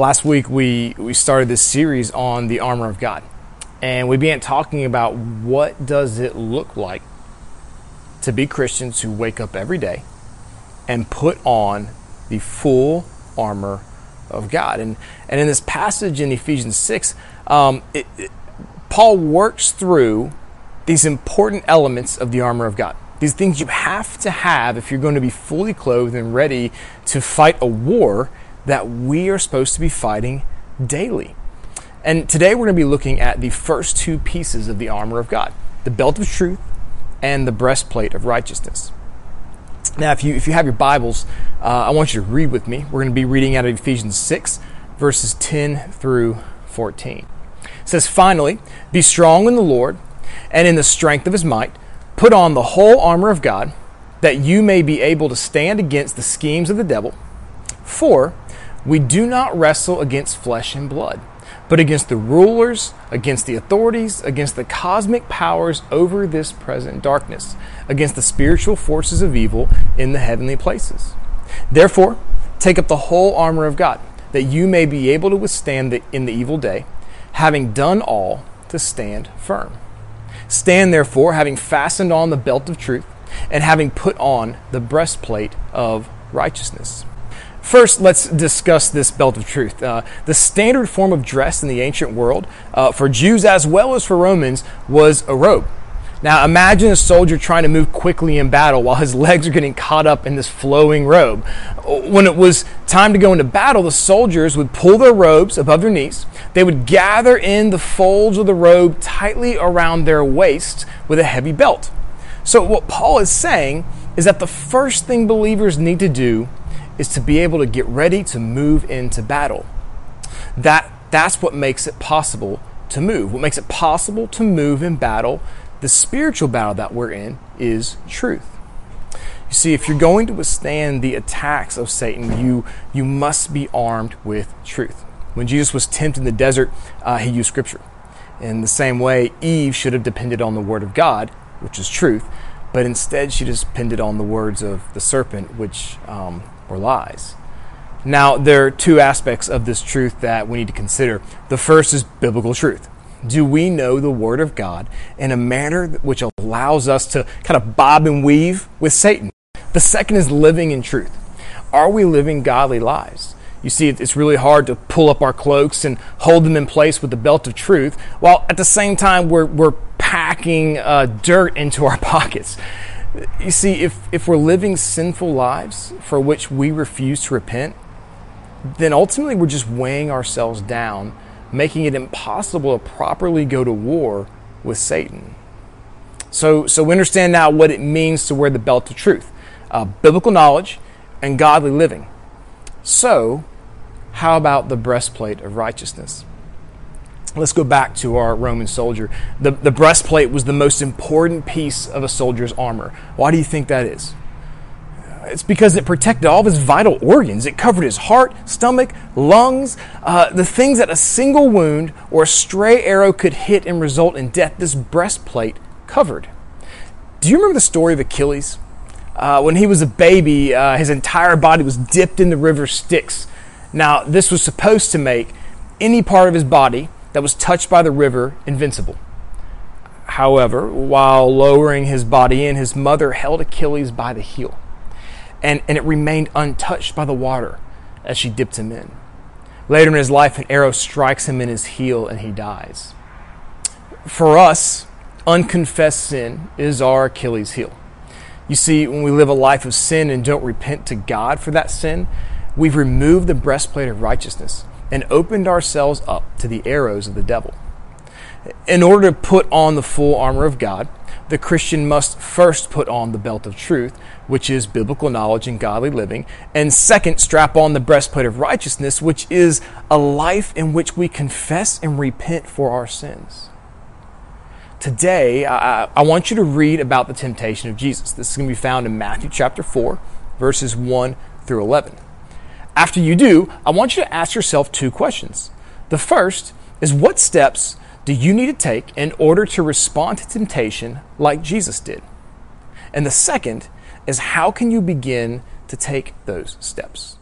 Last week we, we started this series on the armor of God. And we began talking about what does it look like to be Christians who wake up every day and put on the full armor of God. And, and in this passage in Ephesians 6, um, it, it, Paul works through these important elements of the armor of God. These things you have to have if you're going to be fully clothed and ready to fight a war that we are supposed to be fighting daily. And today we're going to be looking at the first two pieces of the armor of God the belt of truth and the breastplate of righteousness. Now, if you, if you have your Bibles, uh, I want you to read with me. We're going to be reading out of Ephesians 6, verses 10 through 14. It says, Finally, be strong in the Lord and in the strength of his might. Put on the whole armor of God, that you may be able to stand against the schemes of the devil. For we do not wrestle against flesh and blood, but against the rulers, against the authorities, against the cosmic powers over this present darkness, against the spiritual forces of evil in the heavenly places. Therefore, take up the whole armor of God, that you may be able to withstand the, in the evil day, having done all to stand firm. Stand therefore, having fastened on the belt of truth, and having put on the breastplate of righteousness First, let's discuss this belt of truth. Uh, the standard form of dress in the ancient world, uh, for Jews as well as for Romans, was a robe. Now, imagine a soldier trying to move quickly in battle while his legs are getting caught up in this flowing robe. When it was time to go into battle, the soldiers would pull their robes above their knees. They would gather in the folds of the robe tightly around their waist with a heavy belt. So, what Paul is saying is that the first thing believers need to do is to be able to get ready to move into battle. That, that's what makes it possible to move. What makes it possible to move in battle, the spiritual battle that we're in, is truth. You see, if you're going to withstand the attacks of Satan, you, you must be armed with truth. When Jesus was tempted in the desert, uh, he used scripture. In the same way, Eve should have depended on the word of God, which is truth, but instead she just depended on the words of the serpent, which um, or lies. Now, there are two aspects of this truth that we need to consider. The first is biblical truth. Do we know the Word of God in a manner which allows us to kind of bob and weave with Satan? The second is living in truth. Are we living godly lives? You see, it's really hard to pull up our cloaks and hold them in place with the belt of truth, while at the same time we're, we're packing uh, dirt into our pockets. You see, if, if we're living sinful lives for which we refuse to repent, then ultimately we're just weighing ourselves down, making it impossible to properly go to war with Satan. So, so we understand now what it means to wear the belt of truth uh, biblical knowledge and godly living. So, how about the breastplate of righteousness? Let's go back to our Roman soldier. The, the breastplate was the most important piece of a soldier's armor. Why do you think that is? It's because it protected all of his vital organs. It covered his heart, stomach, lungs, uh, the things that a single wound or a stray arrow could hit and result in death. This breastplate covered. Do you remember the story of Achilles? Uh, when he was a baby, uh, his entire body was dipped in the river Styx. Now, this was supposed to make any part of his body that was touched by the river invincible. However, while lowering his body in, his mother held Achilles by the heel, and, and it remained untouched by the water as she dipped him in. Later in his life, an arrow strikes him in his heel and he dies. For us, unconfessed sin is our Achilles heel. You see, when we live a life of sin and don't repent to God for that sin, we've removed the breastplate of righteousness and opened ourselves up to the arrows of the devil. In order to put on the full armor of God, the Christian must first put on the belt of truth, which is biblical knowledge and godly living, and second, strap on the breastplate of righteousness, which is a life in which we confess and repent for our sins. Today, I, I want you to read about the temptation of Jesus. This is going to be found in Matthew chapter 4, verses 1 through 11. After you do, I want you to ask yourself two questions. The first is what steps do you need to take in order to respond to temptation like Jesus did? And the second is how can you begin to take those steps?